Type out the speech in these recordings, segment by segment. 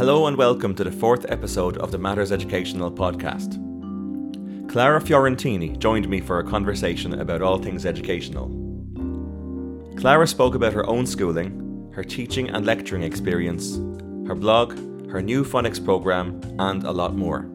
Hello and welcome to the fourth episode of the Matters Educational podcast. Clara Fiorentini joined me for a conversation about all things educational. Clara spoke about her own schooling, her teaching and lecturing experience, her blog, her new phonics program, and a lot more.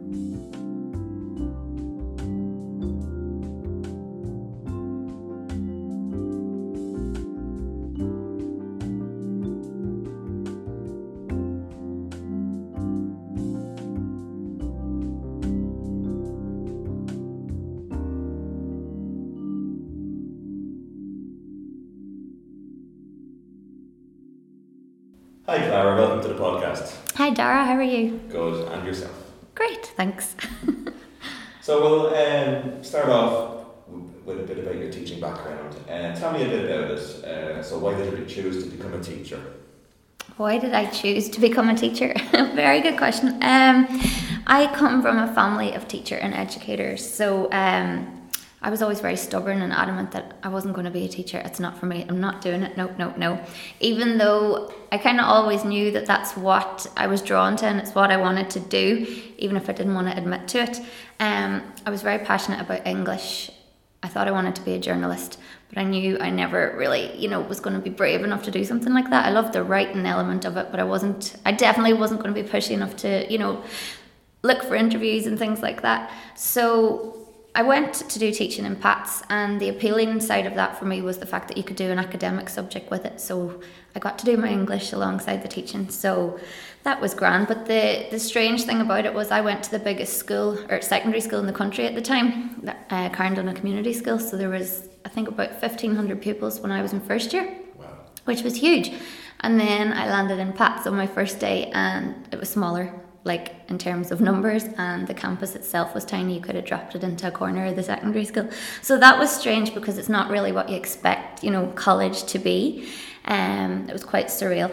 How are you? Good, and yourself. Great, thanks. So we'll um, start off with a bit about your teaching background. Uh, tell me a bit about it. Uh, so, why did you choose to become a teacher? Why did I choose to become a teacher? Very good question. Um, I come from a family of teacher and educators, so um, I was always very stubborn and adamant that I wasn't going to be a teacher. It's not for me. I'm not doing it. No, no, no. Even though I kind of always knew that that's what I was drawn to and it's what I wanted to do, even if I didn't want to admit to it. Um, I was very passionate about English. I thought I wanted to be a journalist, but I knew I never really, you know, was going to be brave enough to do something like that. I loved the writing element of it, but I wasn't, I definitely wasn't going to be pushy enough to, you know, look for interviews and things like that. So I went to do teaching in PATS, and the appealing side of that for me was the fact that you could do an academic subject with it. So I got to do my English alongside the teaching. So that was grand. But the, the strange thing about it was I went to the biggest school or secondary school in the country at the time, uh, Carndonagh Community School. So there was, I think, about 1,500 pupils when I was in first year, Wow. which was huge. And then I landed in PATS on my first day, and it was smaller like in terms of numbers and the campus itself was tiny you could have dropped it into a corner of the secondary school. So that was strange because it's not really what you expect you know college to be. Um, it was quite surreal.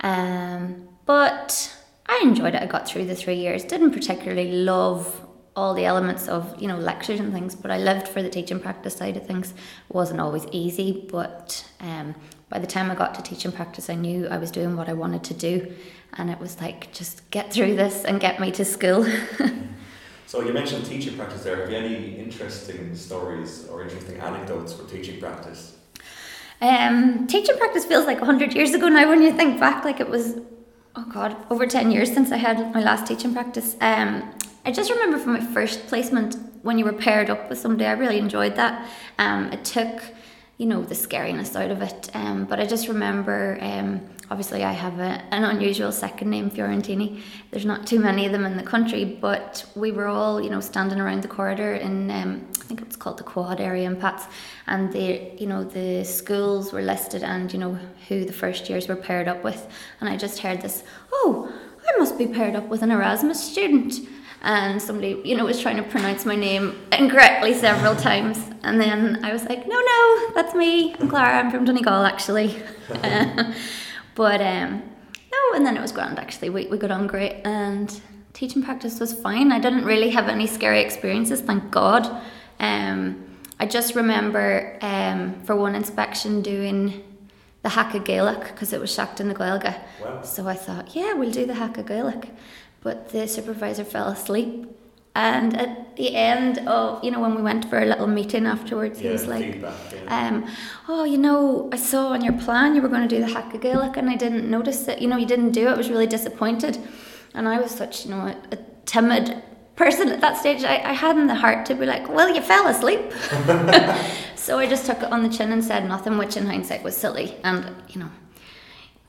Um, but i enjoyed it. I got through the three years. Didn't particularly love all the elements of you know lectures and things but i lived for the teaching practice side of things. It wasn't always easy but um, by the time i got to teaching practice i knew i was doing what i wanted to do and it was like just get through this and get me to school So, you mentioned teaching practice there. Have you any interesting stories or interesting anecdotes for teaching practice? um, teaching practice feels like 100 years ago now when you think back like it was oh god over 10 years since i had my last teaching practice um, i just remember from my first placement when you were paired up with somebody i really enjoyed that um, it took you know the scariness out of it. Um, but i just remember um, obviously i have a, an unusual second name fiorentini. There's not too many of them in the country but we were all you know standing around the corridor in um, i think it was called the quad area in pats and the you know the schools were listed and you know who the first years were paired up with. And i just heard this oh i must be paired up with an erasmus student and somebody you know was trying to pronounce my name incorrectly several times. And then i was like no no that's me. I'm clara. I'm from donegal actually. But um no and then it was grand actually. We, we got on great and teaching practice was fine. I didn't really have any scary experiences thank god. Um i just remember um for one inspection doing the Hacha Gaelic because it was Seachtain na Gaeilge. Wow. So I thought, yeah, we'll do the Hacha Gaelic. But the supervisor fell asleep. And at the end of, you know, when we went for a little meeting afterwards, he was like, feedback. Yeah. um, oh, you know, I saw on your plan you were going to do the Hacha Gaelic and I didn't notice it. You know, you didn't do it. I was really disappointed. And I was such, you know, a, a timid person at that stage. I, I hadn't the heart to be like, well, you fell asleep. so I just took it on the chin and said nothing, which in hindsight was silly. And, you know,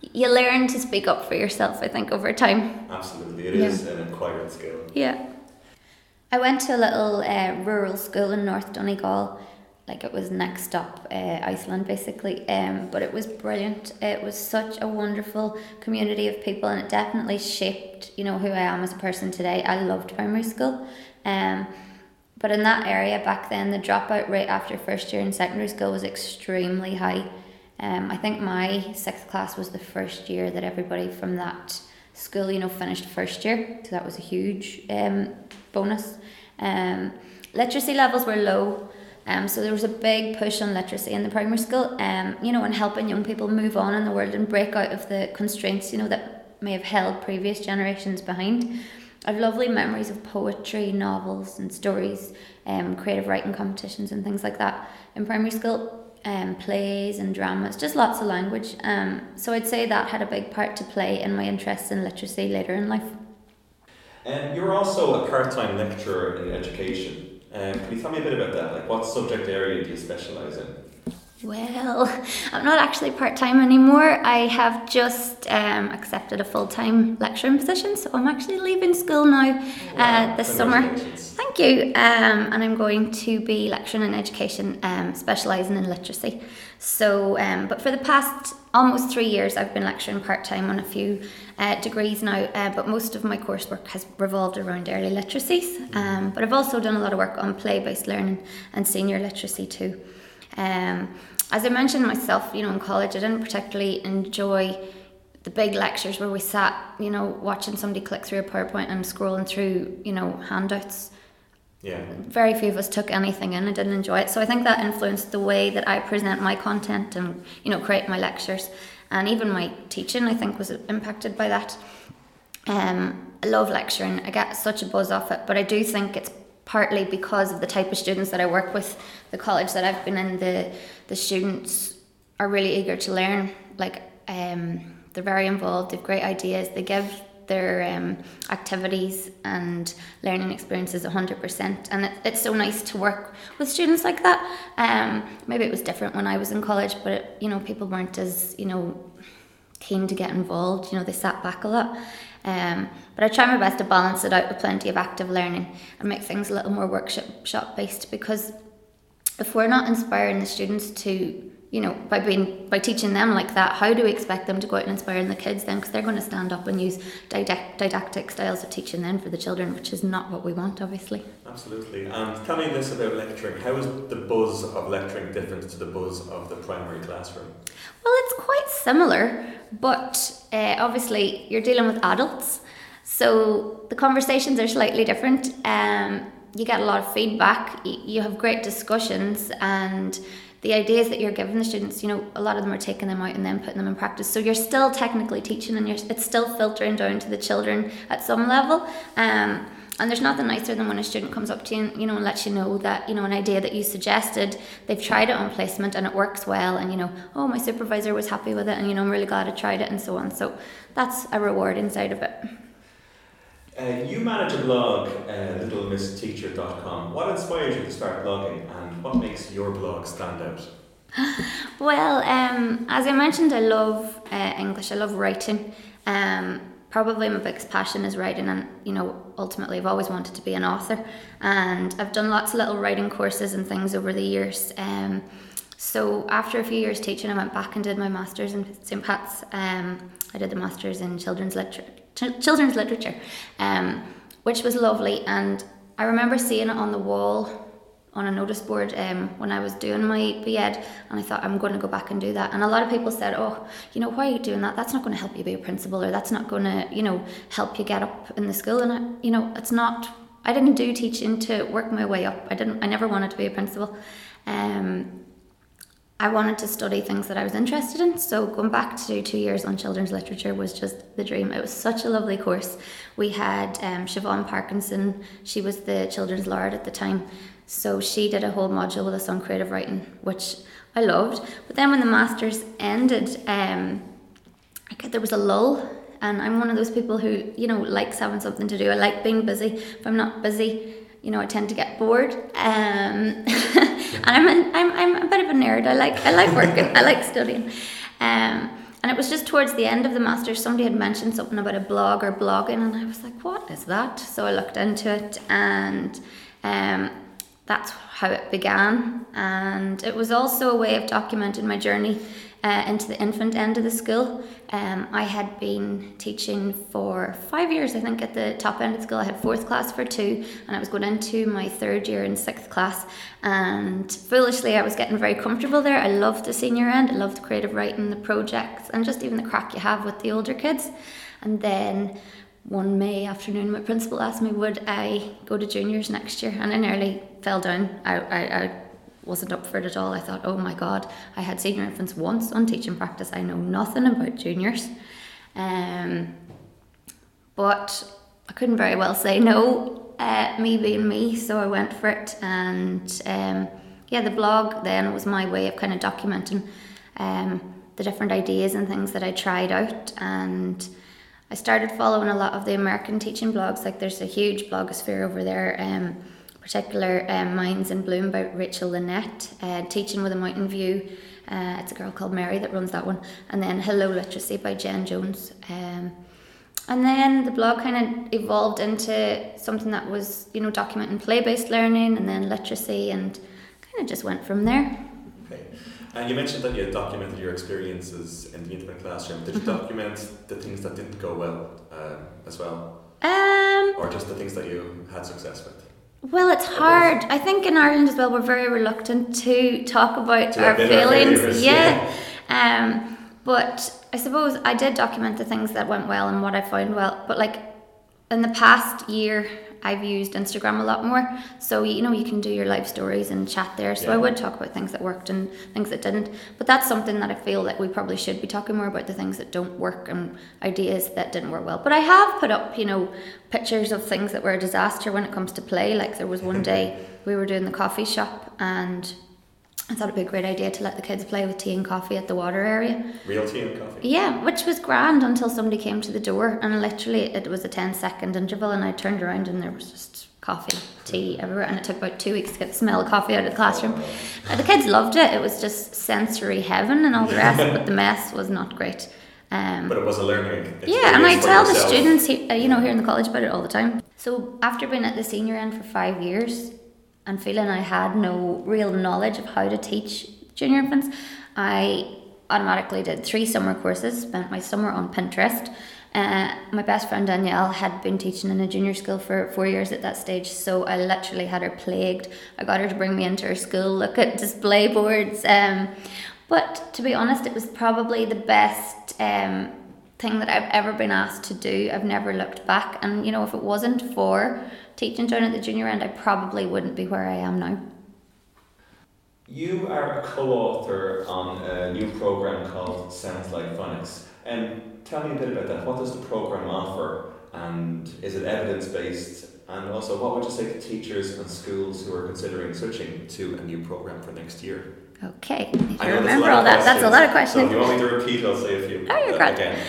you learn to speak up for yourself, I think, over time. Absolutely. it Yeah. is an acquired skill. Yeah. I went to a little uh, rural school in North Donegal. Like it was next up, uh, Iceland basically. Um, but it was brilliant. It was such a wonderful community of people, and it definitely shaped, you know, who I am as a person today. I loved primary school. Um, but in that area back then, the dropout rate after first year in secondary school was extremely high. Um, I think my sixth class was the first year that everybody from that school, you know, finished first year. So that was a huge um, bonus. Um, literacy levels were low. Um, so there was a big push on literacy in the primary school, um, you know, and helping young people move on in the world and break out of the constraints, you know, that may have held previous generations behind. I've lovely memories of poetry, novels, and stories, um, creative writing competitions, and things like that in primary school. Um, plays and dramas, just lots of language. Um, so I'd say that had a big part to play in my interest in literacy later in life. Um, you're also a part-time lecturer in education. Um, can you tell me a bit about that? Like, what subject area do you specialise in? Well, I'm not actually part time anymore. I have just um, accepted a full time lecturing position, so I'm actually leaving school now uh, this summer. Thank you. Um, and I'm going to be lecturing in education, um, specialising in literacy. So, um, but for the past almost three years, I've been lecturing part time on a few uh, degrees now, uh, but most of my coursework has revolved around early literacies. Um, but I've also done a lot of work on play based learning and senior literacy too. Um, as I mentioned myself, you know, in college, I didn't particularly enjoy the big lectures where we sat, you know, watching somebody click through a PowerPoint and scrolling through, you know, handouts. Yeah. Very few of us took anything in. I didn't enjoy it. So I think that influenced the way that I present my content and, you know, create my lectures. And even my teaching, I think, was impacted by that. Um, I love lecturing. I get such a buzz off it. But I do think it's partly because of the type of students that I work with, the college that I've been in, the the students are really eager to learn. Like um, they're very involved. They've great ideas. They give their um, activities and learning experiences 100% and it, it's so nice to work with students like that um, maybe it was different when I was in college but it, you know people weren't as you know keen to get involved you know they sat back a lot um, but I try my best to balance it out with plenty of active learning and make things a little more workshop based because if we're not inspiring the students to you know by being by teaching them like that how do we expect them to go out and inspire the kids then? Because they're going to stand up and use didact- didactic styles of teaching then for the children which is not what we want obviously. Absolutely. And tell me this about lecturing. How is the buzz of lecturing different to the buzz of the primary classroom? Well it's quite similar but uh, obviously you're dealing with adults so the conversations are slightly different. Um, you get a lot of feedback, you have great discussions, and the ideas that you're giving the students, you know, a lot of them are taking them out and then putting them in practice. So you're still technically teaching, and you're it's still filtering down to the children at some level. Um, and there's nothing nicer than when a student comes up to you and you know and lets you know that you know an idea that you suggested they've tried it on placement and it works well and you know oh my supervisor was happy with it and you know I'm really glad I tried it and so on so that's a reward inside of it. Uh, you manage a blog, uh, littlemissteacher.com. What inspired you to start blogging and what makes your blog stand out? well, um, as I mentioned, I love uh, English, I love writing. Um, probably my biggest passion is writing, and you know, ultimately, I've always wanted to be an author. And I've done lots of little writing courses and things over the years. Um, so after a few years teaching, I went back and did my masters in St Pat's. Um, I did the masters in children's literature children's literature, um, which was lovely. And I remember seeing it on the wall on a notice board um, when I was doing my BEd, and I thought I'm going to go back and do that. And a lot of people said, "Oh, you know, why are you doing that? That's not going to help you be a principal, or that's not going to, you know, help you get up in the school." And I, you know, it's not. I didn't do teaching to work my way up. I didn't. I never wanted to be a principal. Um, I wanted to study things that I was interested in. So going back to two years on children's literature was just the dream. It was such a lovely course. We had um, Siobhan Parkinson. She was the children's laureate at the time. So she did a whole module with us on creative writing, which I loved. But then when the masters ended, um, there was a lull. And I'm one of those people who, you know, likes having something to do. I like being busy. If I'm not busy, you know, I tend to get bored. Um, and I'm, I'm, I'm a bit of a nerd. I like, I like working, I like studying. Um, and it was just towards the end of the master's, somebody had mentioned something about a blog or blogging, and I was like, what is that? So I looked into it, and um, that's how it began. And it was also a way of documenting my journey uh, into the infant end of the school. Um, I had been teaching for five years, I think, at the top end of school. I had fourth class for two, and I was going into my third year in sixth class. And foolishly, I was getting very comfortable there. I loved the senior end, I loved creative writing, the projects, and just even the crack you have with the older kids. And then one May afternoon, my principal asked me, Would I go to juniors next year? And I nearly fell down. I, I, I wasn't up for it at all. I thought, oh my God, I had senior infants once on teaching practice. I know nothing about juniors. Um, but I couldn't very well say no, uh, me being me, so I went for it. And um, yeah, the blog then was my way of kind of documenting um, the different ideas and things that I tried out. And I started following a lot of the American teaching blogs. Like there's a huge blogosphere over there. Um, particular um, Minds in Bloom by Rachel Lynette, uh, Teaching with a Mountain View. Uh, it's a girl called Mary that runs that one. And then Hello Literacy by Jen Jones. Um, and then the blog kind of evolved into something that was, you know, documenting play based learning and then literacy and kind of just went from there. Okay. And you mentioned that you documented your experiences in the independent classroom. Did you mm-hmm. document the things that didn't go well um, as well? Um, or just the things that you had success with? Well, it's hard. I think in Ireland as well, we're very reluctant to talk about our feelings. Yeah. yeah. Um, but I suppose I did document the things that went well and what I found well. But like in the past year, I've used Instagram a lot more. So you know you can do your live stories and chat there. So yeah. I would talk about things that worked and things that didn't. But that's something that I feel that we probably should be talking more about the things that don't work and ideas that didn't work well. But I have put up, you know, pictures of things that were a disaster when it comes to play. Like there was one day we were doing the coffee shop and I thought it'd be a great idea to let the kids play with tea and coffee at the water area. Real tea and coffee? Yeah, which was grand until somebody came to the door and literally it was a 10 second interval and I turned around and there was just coffee, tea everywhere and it took about two weeks to get the smell of coffee out of the classroom. Uh, the kids loved it, it was just sensory heaven and all the rest, but the mess was not great. Um, but it was a learning. Yeah, and I tell yourself. the students, uh, you know, here in the college about it all the time. So after being at the senior end for five years, and feeling I had no real knowledge of how to teach junior infants, I automatically did three summer courses, spent my summer on Pinterest. Uh, my best friend Danielle had been teaching in a junior school for four years at that stage, so I literally had her plagued. I got her to bring me into her school, look at display boards. Um, but to be honest, it was probably the best um, thing that I've ever been asked to do. I've never looked back, and you know, if it wasn't for teaching down at the junior end, I probably wouldn't be where I am now. You are a co-author on a new program called Sounds Like Phonics. And tell me a bit about that. What does the program offer? And is it evidence based? And also, what would you say to teachers and schools who are considering switching to a new program for next year? Okay, if you remember all that, that's a lot of questions. So if you want me to repeat, I'll say a few. Oh, you're great. Again.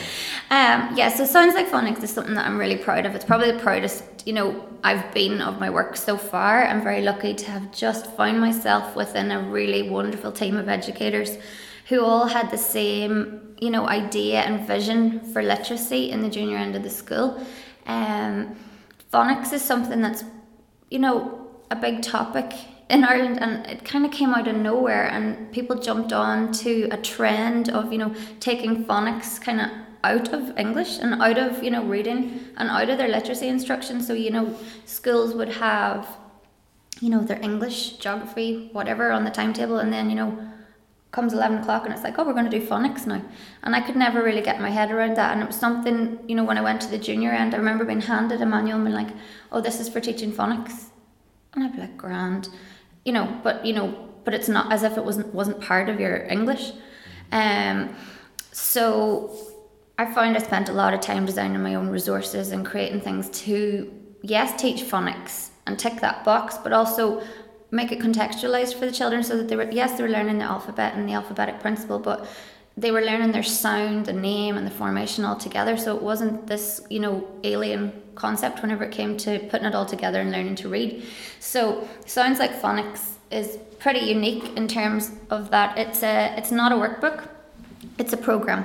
Um, yeah, so Sounds Like Phonics is something that I'm really proud of. It's probably the proudest, you know, I've been of my work so far. I'm very lucky to have just found myself within a really wonderful team of educators who all had the same, you know, idea and vision for literacy in the junior end of the school. Um, phonics is something that's, you know, a big topic in Ireland and it kind of came out of nowhere and people jumped on to a trend of, you know, taking phonics kind of out of English and out of you know reading and out of their literacy instruction. So you know schools would have you know their English, geography, whatever on the timetable, and then you know comes 11 o'clock and it's like oh we're going to do phonics now. And i could never really get my head around that and it was something you know when i went to the junior end i remember being handed a manual and being like oh this is for teaching phonics. And i'd be like grand you know but you know but it's not as if it wasn't wasn't part of your english um so I found I spent a lot of time designing my own resources and creating things to, yes, teach phonics and tick that box, but also make it contextualized for the children so that they were, yes, they were learning the alphabet and the alphabetic principle, but they were learning their sound, the name, and the formation all together. So it wasn't this, you know, alien concept whenever it came to putting it all together and learning to read. So sounds like phonics is pretty unique in terms of that. It's a, it's not a workbook. It's a program.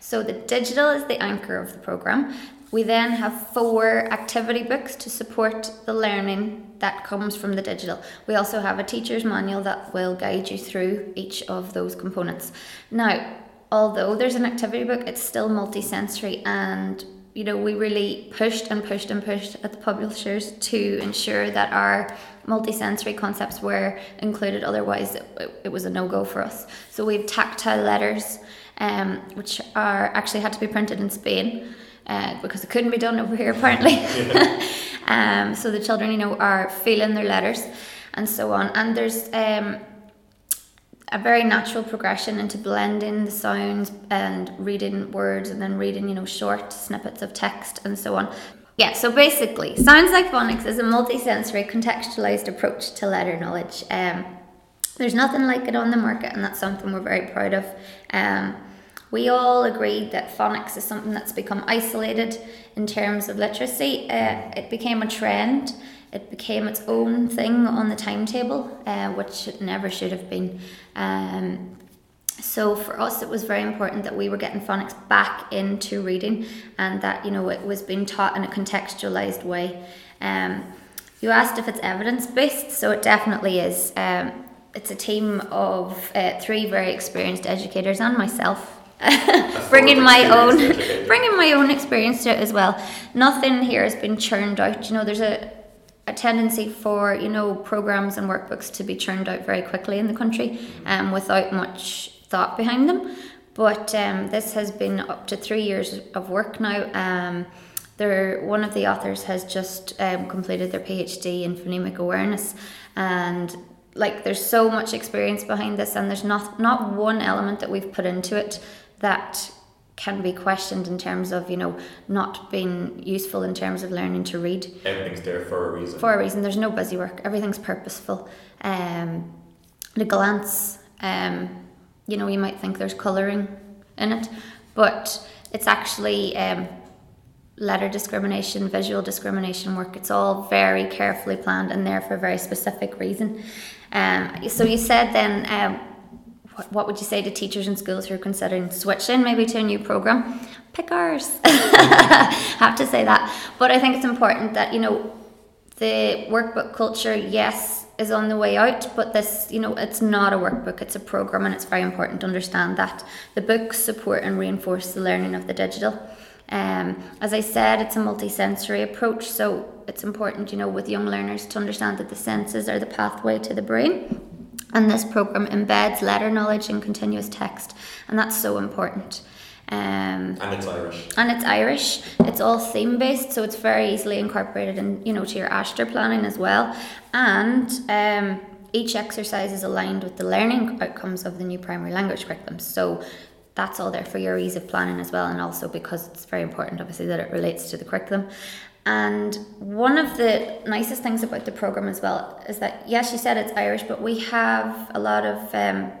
So the digital is the anchor of the program. We then have four activity books to support the learning that comes from the digital. We also have a teacher's manual that will guide you through each of those components. Now, although there's an activity book, it's still multisensory and you know, we really pushed and pushed and pushed at the publishers to ensure that our multisensory concepts were included. Otherwise, it, it was a no go for us. So we have tactile letters, um, which are actually had to be printed in Spain. Uh, because it couldn't be done over here apparently. um, so the children, you know, are feeling their letters and so on. And there's um, a very natural progression into blending the sounds and reading words and then reading, you know, short snippets of text and so on. Yeah, so basically, Sounds Like Phonics is a multi-sensory contextualized approach to letter knowledge. Um, there's nothing like it on the market, and that's something we're very proud of. Um, we all agreed that phonics is something that's become isolated in terms of literacy. Uh, it became a trend. It became its own thing on the timetable, uh, which it never should have been. Um, so for us it was very important that we were getting phonics back into reading and that you know it was being taught in a contextualized way. Um, you asked if it's evidence based so it definitely is. Um, it's a team of uh, three very experienced educators and myself. Bringing my own bringing my own experience to it as well. Nothing here has been churned out you know there's a a tendency for you know programs and workbooks to be churned out very quickly in the country um, without much thought behind them. But um, this has been up to three years of work now. Um, there, one of the authors has just um, completed their PhD in phonemic awareness, and like there's so much experience behind this, and there's not not one element that we've put into it that can be questioned in terms of you know not being useful in terms of learning to read. Everything's there for a reason. For a reason. There's no busy work. Everything's purposeful. Um, the glance. Um, you know, you might think there's colouring in it, but it's actually um, letter discrimination, visual discrimination work. It's all very carefully planned and there for a very specific reason. Um, so you said then, um, what, would you say to teachers in schools who are considering switching maybe to a new program? Pick ours. Have to say that, but I think it's important that you know the workbook culture. Yes, is on the way out, but this, you know, it's not a workbook, it's a program, and it's very important to understand that the books support and reinforce the learning of the digital. Um, as I said, it's a multi-sensory approach, so it's important, you know, with young learners to understand that the senses are the pathway to the brain. And this program embeds letter knowledge in continuous text, and that's so important. Um, and it's Irish. And it's Irish. It's all theme based, so it's very easily incorporated in you know to your Aistear planning as well. And um, each exercise is aligned with the learning outcomes of the new primary language curriculum. So that's all there for your ease of planning as well, and also because it's very important, obviously, that it relates to the curriculum. And one of the nicest things about the program as well is that yes, you said it's Irish, but we have a lot of um,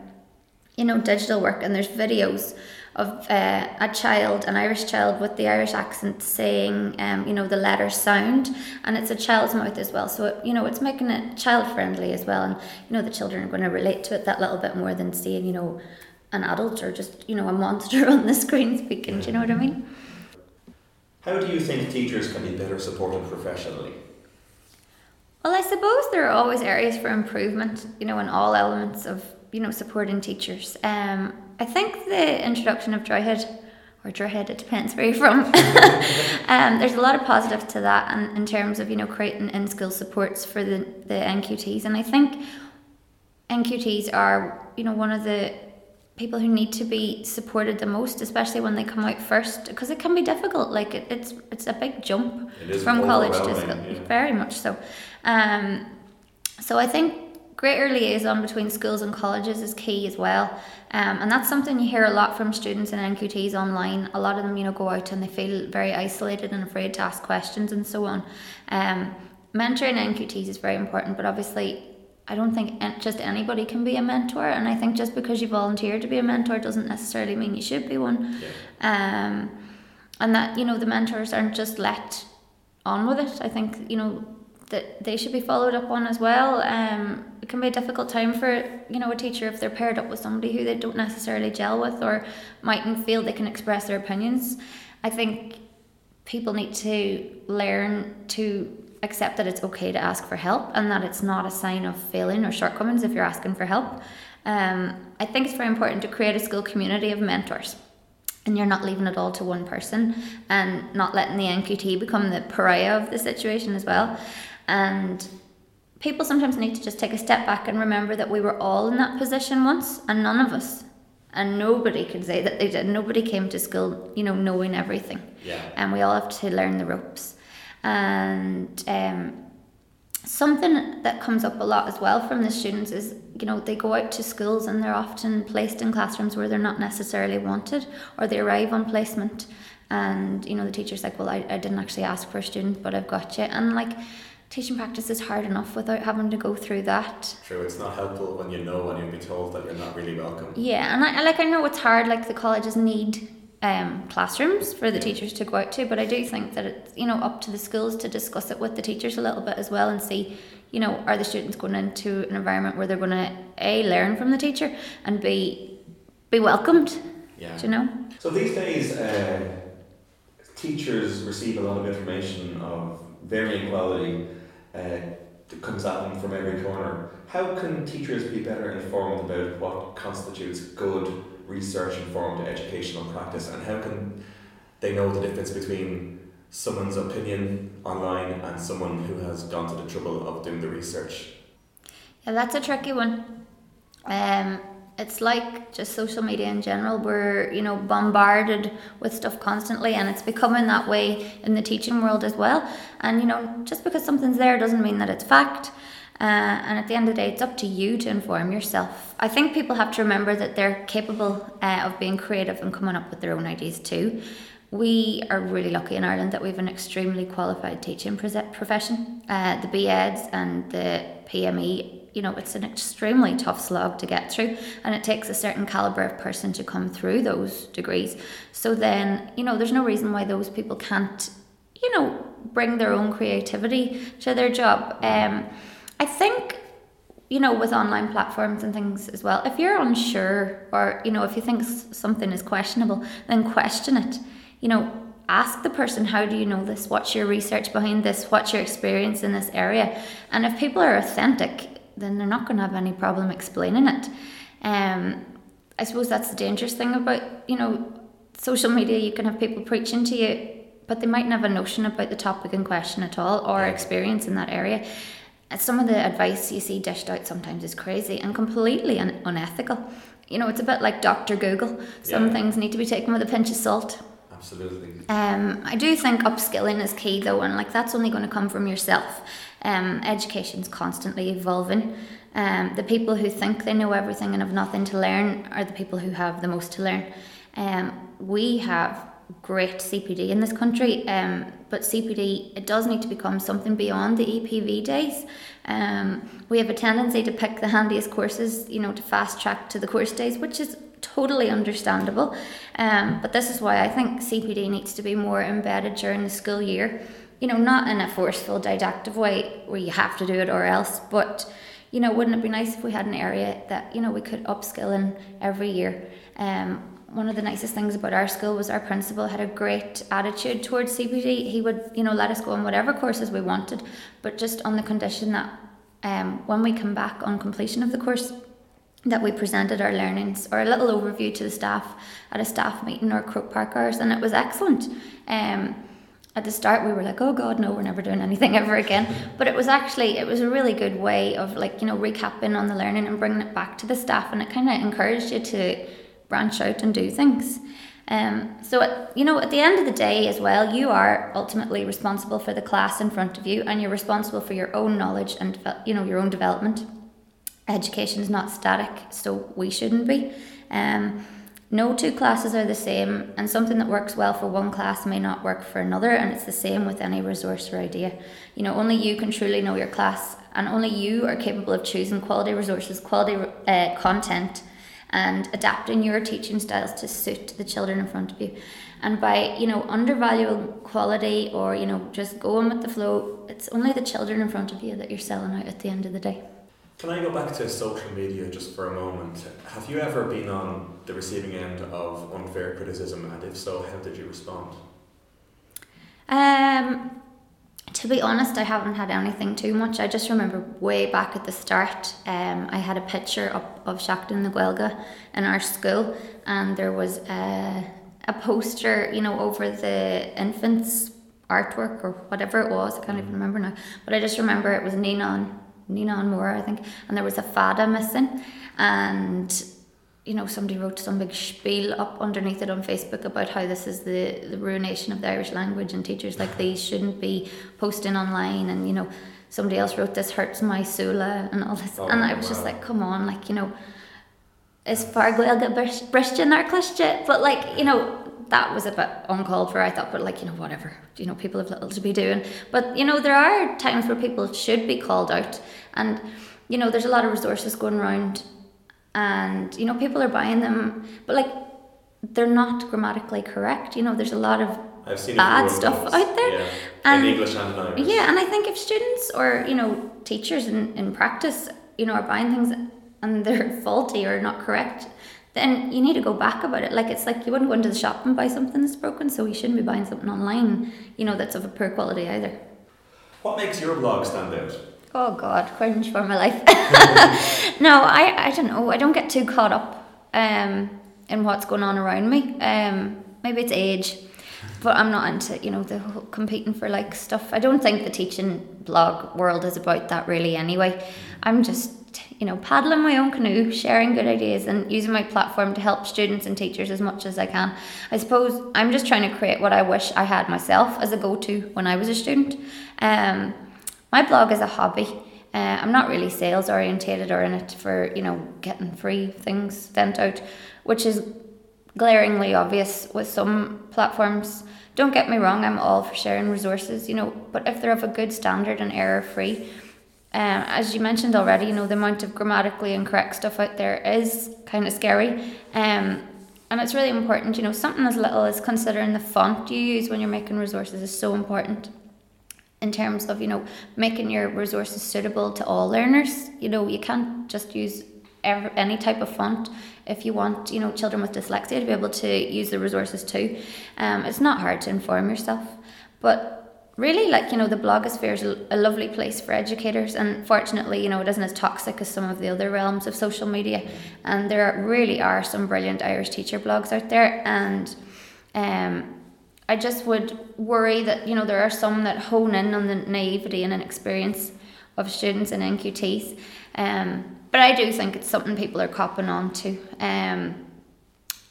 you know digital work, and there's videos of uh, a child, an Irish child with the Irish accent saying, um, you know, the letter sound, and it's a child's mouth as well. So, it, you know, it's making it child friendly as well. And, you know, the children are going to relate to it that little bit more than seeing, you know, an adult or just, you know, a monster on the screen speaking. Do you know what I mean? How do you think teachers can be better supported professionally? Well, I suppose there are always areas for improvement, you know, in all elements of, you know, supporting teachers. Um, I think the introduction of Droichead, or Droichead, it depends where you're from. um, there's a lot of positive to that, and in terms of you know creating in school supports for the the NQTs, and I think NQTs are you know one of the people who need to be supported the most, especially when they come out first, because it can be difficult. Like it, it's it's a big jump from college to school, yeah. very much so. Um, so I think greater liaison between schools and colleges is key as well. Um, and that's something you hear a lot from students in NQTs online. A lot of them, you know, go out and they feel very isolated and afraid to ask questions and so on. Um, mentoring NQTs is very important, but obviously, I don't think just anybody can be a mentor. And I think just because you volunteer to be a mentor doesn't necessarily mean you should be one. Yeah. Um, and that, you know, the mentors aren't just let on with it. I think, you know, that they should be followed up on as well. Um, it can be a difficult time for you know a teacher if they're paired up with somebody who they don't necessarily gel with or mightn't feel they can express their opinions. I think people need to learn to accept that it's okay to ask for help and that it's not a sign of failing or shortcomings if you're asking for help. Um, I think it's very important to create a school community of mentors. And you're not leaving it all to one person and not letting the NQT become the pariah of the situation as well. And people sometimes need to just take a step back and remember that we were all in that position once and none of us. And nobody can say that they did nobody came to school you know knowing everything. Yeah. And we all have to learn the ropes and um, something that comes up a lot as well from the students is you know they go out to schools and they're often placed in classrooms where they're not necessarily wanted or they arrive on placement. And you know the teacher's like well I, I didn't actually ask for a student but I've got you. And like teaching practice is hard enough without having to go through that. True it's not helpful when you know and you'll be told that you're not really welcome. Yeah and I like I know it's hard like the colleges need um, classrooms for the teachers to go out to, but I do think that it's you know up to the schools to discuss it with the teachers a little bit as well and see, you know, are the students going into an environment where they're going to a learn from the teacher and b be welcomed. Yeah. Do you know? So these days, uh, teachers receive a lot of information of varying quality uh, that comes at them from every corner. How can teachers be better informed about what constitutes good research informed educational practice and how can they know the difference between someone's opinion online and someone who has gone to the trouble of doing the research? Yeah, that's a tricky one. Um, it's like just social media in general. We're you know bombarded with stuff constantly, and it's becoming that way in the teaching world as well. And you know, just because something's there doesn't mean that it's fact. Uh, and at the end of the day, it's up to you to inform yourself. I think people have to remember that they're capable uh, of being creative and coming up with their own ideas too. We are really lucky in Ireland that we have an extremely qualified teaching profession. Uh, the BEds and the PME, you know, it's an extremely tough slog to get through, and it takes a certain calibre of person to come through those degrees. So then, you know, there's no reason why those people can't, you know, bring their own creativity to their job. Um, I think you know with online platforms and things as well if you're unsure or you know if you think something is questionable then question it. You know ask the person how do you know this? What's your research behind this? What's your experience in this area? And if people are authentic then they're not going to have any problem explaining it. Um i suppose that's the dangerous thing about you know social media. You can have people preaching to you but they mightn't have a notion about the topic in question at all or experience in that area some of the advice you see dished out sometimes is crazy and completely un- unethical. You know, it's a bit like Dr. Google. Some yeah. things need to be taken with a pinch of salt. Absolutely. Um, I do think upskilling is key though, and like that's only going to come from yourself. Um, education's constantly evolving. Um, the people who think they know everything and have nothing to learn are the people who have the most to learn. Um, we have great CPD in this country, um, but CPD it does need to become something beyond the EPV days. Um, we have a tendency to pick the handiest courses, you know, to fast track to the course days, which is totally understandable. Um, but this is why I think CPD needs to be more embedded during the school year. You know, not in a forceful, didactic way where you have to do it or else, but you know, wouldn't it be nice if we had an area that you know we could upskill in every year? Um, one of the nicest things about our school was our principal had a great attitude towards CPD. He would, you know, let us go on whatever courses we wanted, but just on the condition that um, when we come back on completion of the course, that we presented our learnings or a little overview to the staff at a staff meeting or Croke Park and it was excellent. Um, at the start, we were like, "Oh God, no, we're never doing anything ever again." But it was actually it was a really good way of like you know recapping on the learning and bringing it back to the staff, and it kind of encouraged you to branch out and do things. Um, so, at, you know, at the end of the day, as well, you are ultimately responsible for the class in front of you, and you're responsible for your own knowledge and you know your own development. Education is not static, so we shouldn't be. Um, no two classes are the same, and something that works well for one class may not work for another, and it's the same with any resource or idea. You know, only you can truly know your class, and only you are capable of choosing quality resources, quality uh, content and adapting your teaching styles to suit the children in front of you. And by, you know, undervaluing quality or, you know, just going with the flow, it's only the children in front of you that you're selling out at the end of the day. Can I go back to social media just for a moment? Have you ever been on the receiving end of unfair criticism, and if so, how did you respond? Um, to be honest, I haven't had anything too much. I just remember way back at the start, um, I had a picture up of Seachtain na Gaeilge in our school, and there was a, a poster, you know, over the infants' artwork or whatever it was. I can't even remember now, but I just remember it was Nina Nina and Moore, I think, and there was a fada missing, and you know, somebody wrote some big spiel up underneath it on Facebook about how this is the, the ruination of the Irish language and teachers like these shouldn't be posting online and, you know, somebody else wrote this hurts my soula uh, and all this, Oh, and I was just oh, like, come on, like you know, is Fargwell Christian or Christian? But like you know. That was a bit uncalled for, I thought, but like, you know, whatever. You know, people have little to be doing. But, you know, there are times where people should be called out. And, you know, there's a lot of resources going around and you know people are buying them but like they're not grammatically correct you know there's a lot of bad stuff ones, out there. Yeah. And- in English and in Irish. yeah and i think if students or you know teachers in, in practice you know are buying things and they're faulty or not correct then you need to go back about it like it's like you wouldn't go into the shop and buy something that's broken so you shouldn't be buying something online you know that's of a poor quality either What makes your blog stand out? Oh God, cringe for my life. no, I, I don't know. I don't get too caught up um, in what's going on around me. Um, maybe it's age, but I'm not into you know the whole competing for like stuff. I don't think the teaching blog world is about that really. Anyway, I'm just you know paddling my own canoe, sharing good ideas, and using my platform to help students and teachers as much as I can. I suppose I'm just trying to create what I wish I had myself as a go-to when I was a student. Um, my blog is a hobby. Uh, I'm not really sales orientated or in it for you know getting free things sent out, which is glaringly obvious with some platforms. Don't get me wrong, I'm all for sharing resources, you know, but if they're of a good standard and error free, um, as you mentioned already, you know, the amount of grammatically incorrect stuff out there is kind of scary. Um, and it's really important, you know, something as little as considering the font you use when you're making resources is so important in terms of you know making your resources suitable to all learners. You know you can't just use ever, any type of font. If you want you know children with dyslexia to be able to use the resources too um, it's not hard to inform yourself. But really like you know the blogosphere is a, a lovely place for educators and fortunately you know it isn't as toxic as some of the other realms of social media. And there really are some brilliant irish teacher blogs out there and um, I just would worry that you know there are some that hone in on the naivety and inexperience of students in NQTs, um, but I do think it's something people are copping on to. Um,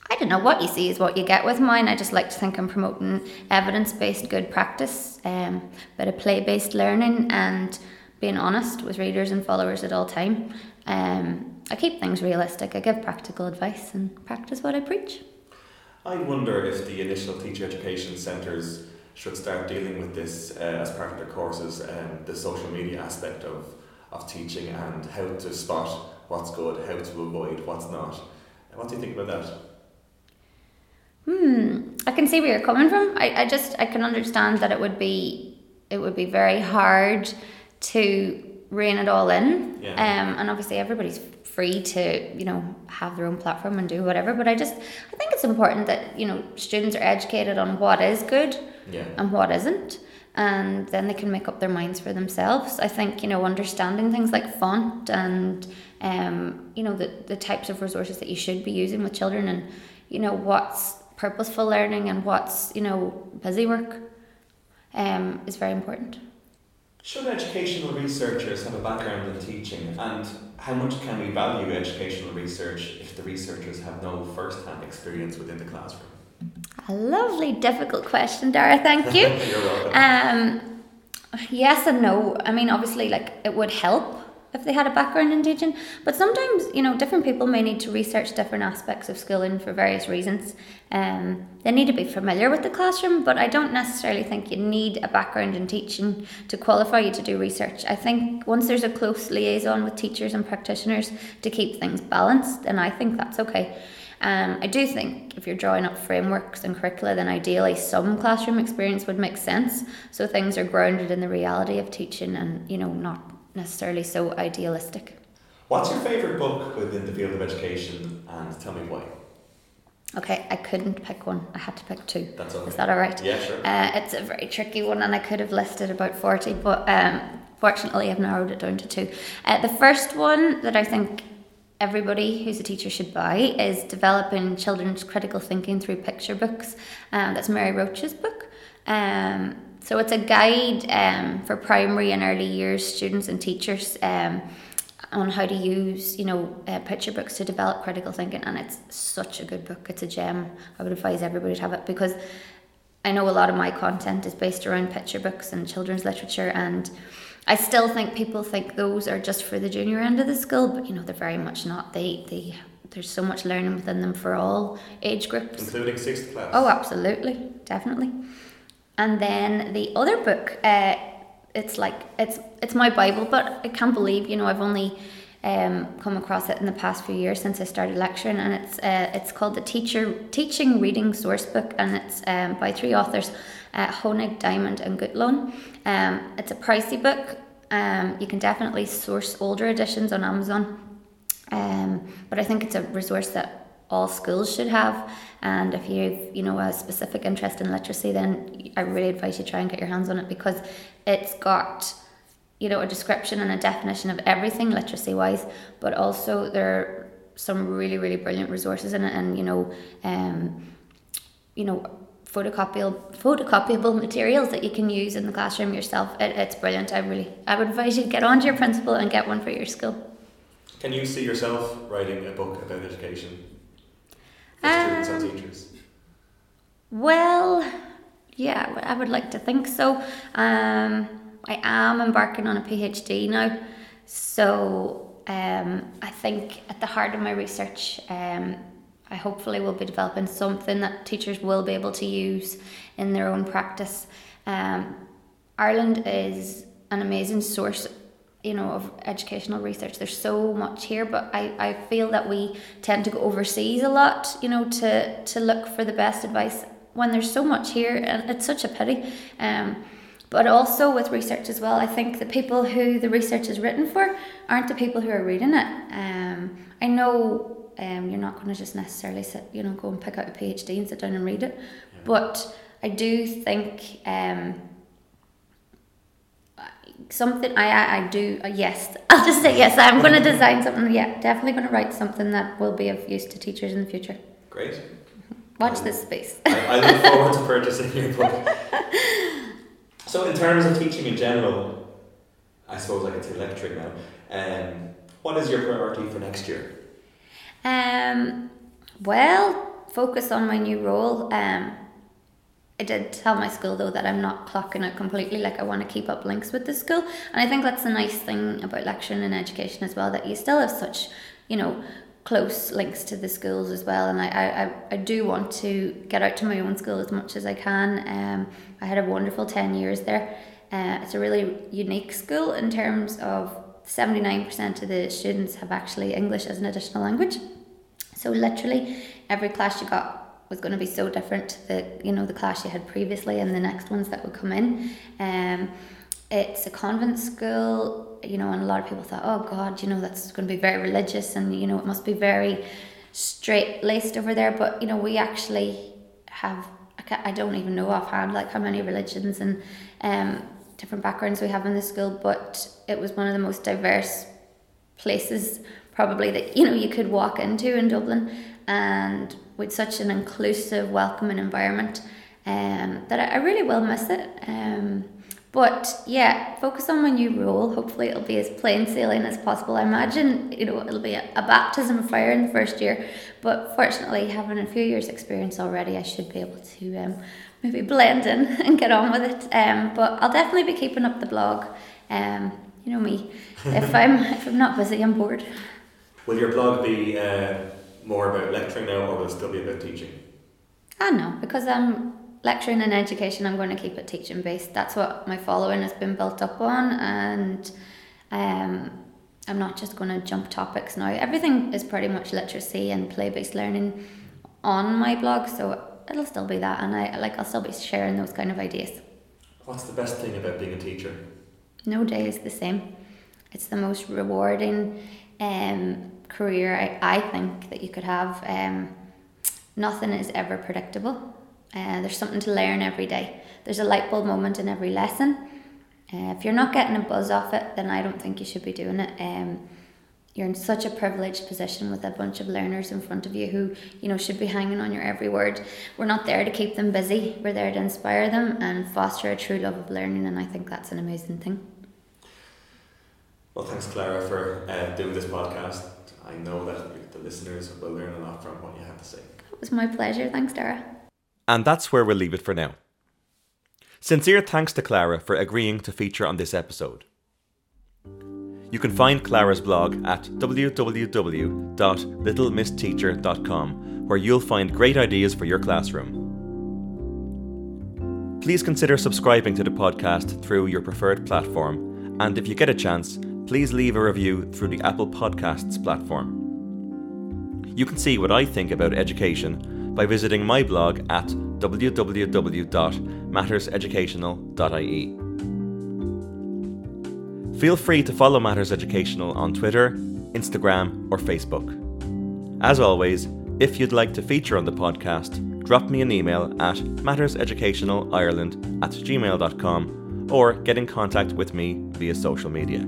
I don't know what you see is what you get with mine. I just like to think I'm promoting evidence based good practice, um, bit of play based learning, and being honest with readers and followers at all time. Um, I keep things realistic. I give practical advice and practice what I preach. I wonder if the initial teacher education centres should start dealing with this uh, as part of their courses and the social media aspect of, of teaching and how to spot what's good, how to avoid what's not. What do you think about that? Hmm. I can see where you're coming from. I, I just I can understand that it would be it would be very hard to rein it all in. Yeah. Um and obviously everybody's free to, you know, have their own platform and do whatever. But I just I think it's important that, you know, students are educated on what is good Yeah. and what isn't. And then they can make up their minds for themselves. I think, you know, understanding things like font and um, you know, the, the types of resources that you should be using with children and, you know, what's purposeful learning and what's, you know, busy work um, is very important. Should educational researchers have a background in teaching and how much can we value educational research if the researchers have no first-hand experience within the classroom? A lovely, difficult question, Dara. Thank you. You're welcome. Um, yes and no. I mean, obviously, like it would help if they had a background in teaching, but sometimes you know different people may need to research different aspects of schooling for various reasons. Um, they need to be familiar with the classroom, but I don't necessarily think you need a background in teaching to qualify you to do research. I think once there's a close liaison with teachers and practitioners to keep things balanced, then I think that's okay. Um, I do think if you're drawing up frameworks and curricula, then ideally some classroom experience would make sense. So things are grounded in the reality of teaching and, you know, not necessarily so idealistic. What's your favourite book within the field of education and tell me why? Okay, I couldn't pick one. I had to pick two. That's okay. Is that all right? Yeah, sure. Uh, it's a very tricky one, and I could have listed about 40, but um, fortunately, I've narrowed it down to two. Uh, the first one that I think everybody who's a teacher should buy is Developing Children's Critical Thinking Through Picture Books. Um, that's Mary Roche's book. Um, so it's a guide um, for primary and early years students and teachers. Um, on how to use, you know, uh, picture books to develop critical thinking, and it's such a good book. It's a gem. I would advise everybody to have it because I know a lot of my content is based around picture books and children's literature, and I still think people think those are just for the junior end of the school, but you know they're very much not. They they there's so much learning within them for all age groups, including sixth class. Oh, absolutely, definitely. And then the other book, uh, it's like it's it's my Bible, but I can't believe you know I've only um, come across it in the past few years since I started lecturing, and it's uh, it's called the Teacher Teaching Reading Source Book, and it's um, by three authors, uh, Honig, Diamond, and Gutlohn. Um, it's a pricey book. Um, you can definitely source older editions on Amazon, um, but I think it's a resource that all schools should have. And if you've you know a specific interest in literacy, then I really advise you try and get your hands on it because it's got you know, a description and a definition of everything literacy wise, but also there are some really, really brilliant resources in it and, you know, um, you know, photocopiable photocopiable materials that you can use in the classroom yourself. It, it's brilliant. I really I would advise you to get onto your principal and get one for your school. Can you see yourself writing a book about education um, students teachers? Well, yeah, I would like to think so. Um, I am embarking on a PhD now, so um, I think at the heart of my research, um, I hopefully will be developing something that teachers will be able to use in their own practice. Um, Ireland is an amazing source you know of educational research. There's so much here but I, I feel that we tend to go overseas a lot you know to to look for the best advice when there's so much here and it's such a pity. Um but also with research as well, I think the people who the research is written for aren't the people who are reading it. Um, I know um, you're not going to just necessarily sit, you know, go and pick out a PhD and sit down and read it, but I do think um, something I, I, I do uh, yes I'll just say yes I'm going to design something yeah definitely going to write something that will be of use to teachers in the future. Great. Watch this space. I, I look forward to purchasing your book. So, in terms of teaching in general, I suppose I can say lecturing now. Um, what is your priority for next year? Um, well, focus on my new role. Um, I did tell my school though that I'm not clocking it completely. Like I want to keep up links with the school, and I think that's the nice thing about lecturing and education as well. That you still have such, you know, close links to the schools as well. And I, I, I do want to get out to my own school as much as I can. Um, I had a wonderful 10 years there. Uh, it's a really unique school in terms of 79% of the students have actually English as an additional language. So literally every class you got was going to be so different to the you know the class you had previously and the next ones that would come in. Um, it's a convent school, you know, and a lot of people thought, oh God, you know, that's going to be very religious and, you know, it must be very straight laced over there. But, you know, we actually have, I I don't even know offhand, like how many religions and um, different backgrounds we have in the school, but it was one of the most diverse places probably that, you know, you could walk into in Dublin and with such an inclusive, welcoming environment um, that I, I really will miss it. Um, but yeah, focus on my new role. Hopefully, it'll be as plain sailing as possible. I imagine you know it'll be a, a baptism of fire in the first year, but fortunately, having a few years' experience already, I should be able to um, maybe blend in and get on with it. Um, but I'll definitely be keeping up the blog. Um, you know me, if I'm if I'm not busy, I'm bored. Will your blog be uh, more about lecturing now, or will it still be about teaching? I don't know because I'm lecturing and education, I'm going to keep it teaching based. That's what my following has been built up on, and um, I'm not just going to jump topics now. Everything is pretty much literacy and play based learning on my blog, so it'll still be that, and I like I'll still be sharing those kind of ideas. What's the best thing about being a teacher? No day is the same. It's the most rewarding um, career I, I think that you could have. Um, nothing is ever predictable uh, there's something to learn every day. There's a light bulb moment in every lesson. Uh, if you're not getting a buzz off it, then I don't think you should be doing it. Um, you're in such a privileged position with a bunch of learners in front of you who you know should be hanging on your every word. We're not there to keep them busy. We're there to inspire them and foster a true love of learning, and I think that's an amazing thing. Well, thanks, Clara, for uh, doing this podcast. I know that the listeners will learn a lot from what you have to say. It was my pleasure. Thanks, Dara. And that's where we'll leave it for now. Sincere thanks to Clara for agreeing to feature on this episode. You can find Clara's blog at www.littlemissteacher.com, where you'll find great ideas for your classroom. Please consider subscribing to the podcast through your preferred platform, and if you get a chance, please leave a review through the Apple Podcasts platform. You can see what I think about education by visiting my blog at www.matterseducational.ie. Feel free to follow Matters Educational on Twitter, Instagram, or Facebook. As always, if you'd like to feature on the podcast, drop me an email at matterseducationalireland at gmail.com or get in contact with me via social media.